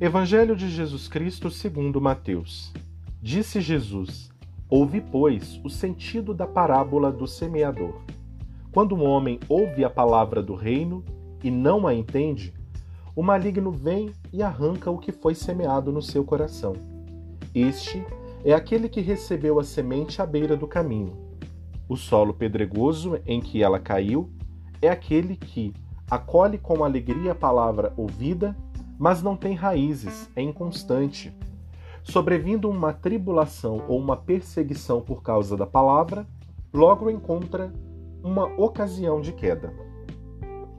Evangelho de Jesus Cristo segundo Mateus. Disse Jesus: Ouve, pois, o sentido da parábola do semeador. Quando um homem ouve a palavra do reino e não a entende, o maligno vem e arranca o que foi semeado no seu coração. Este é aquele que recebeu a semente à beira do caminho. O solo pedregoso em que ela caiu é aquele que acolhe com alegria a palavra ouvida mas não tem raízes, é inconstante. Sobrevindo uma tribulação ou uma perseguição por causa da palavra, logo encontra uma ocasião de queda.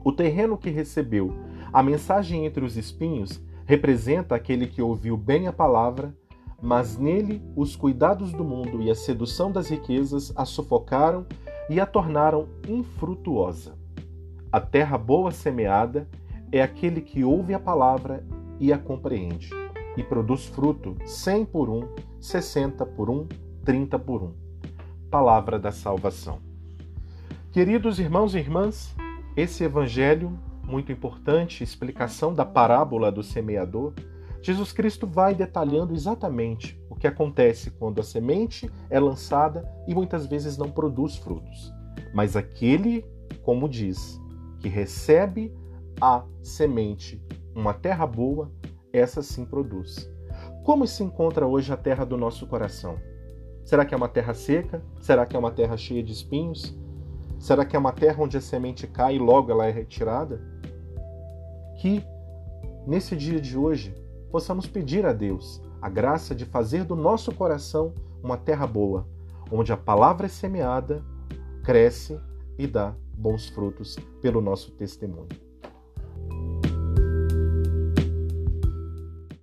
O terreno que recebeu a mensagem entre os espinhos representa aquele que ouviu bem a palavra, mas nele os cuidados do mundo e a sedução das riquezas a sufocaram e a tornaram infrutuosa. A terra boa semeada é aquele que ouve a palavra e a compreende, e produz fruto cem por um, sessenta por um, trinta por um. Palavra da salvação. Queridos irmãos e irmãs, esse evangelho, muito importante, explicação da parábola do semeador, Jesus Cristo vai detalhando exatamente o que acontece quando a semente é lançada e muitas vezes não produz frutos. Mas aquele, como diz, que recebe a semente, uma terra boa, essa sim produz. Como se encontra hoje a terra do nosso coração? Será que é uma terra seca? Será que é uma terra cheia de espinhos? Será que é uma terra onde a semente cai e logo ela é retirada? Que nesse dia de hoje possamos pedir a Deus a graça de fazer do nosso coração uma terra boa, onde a palavra é semeada, cresce e dá bons frutos pelo nosso testemunho.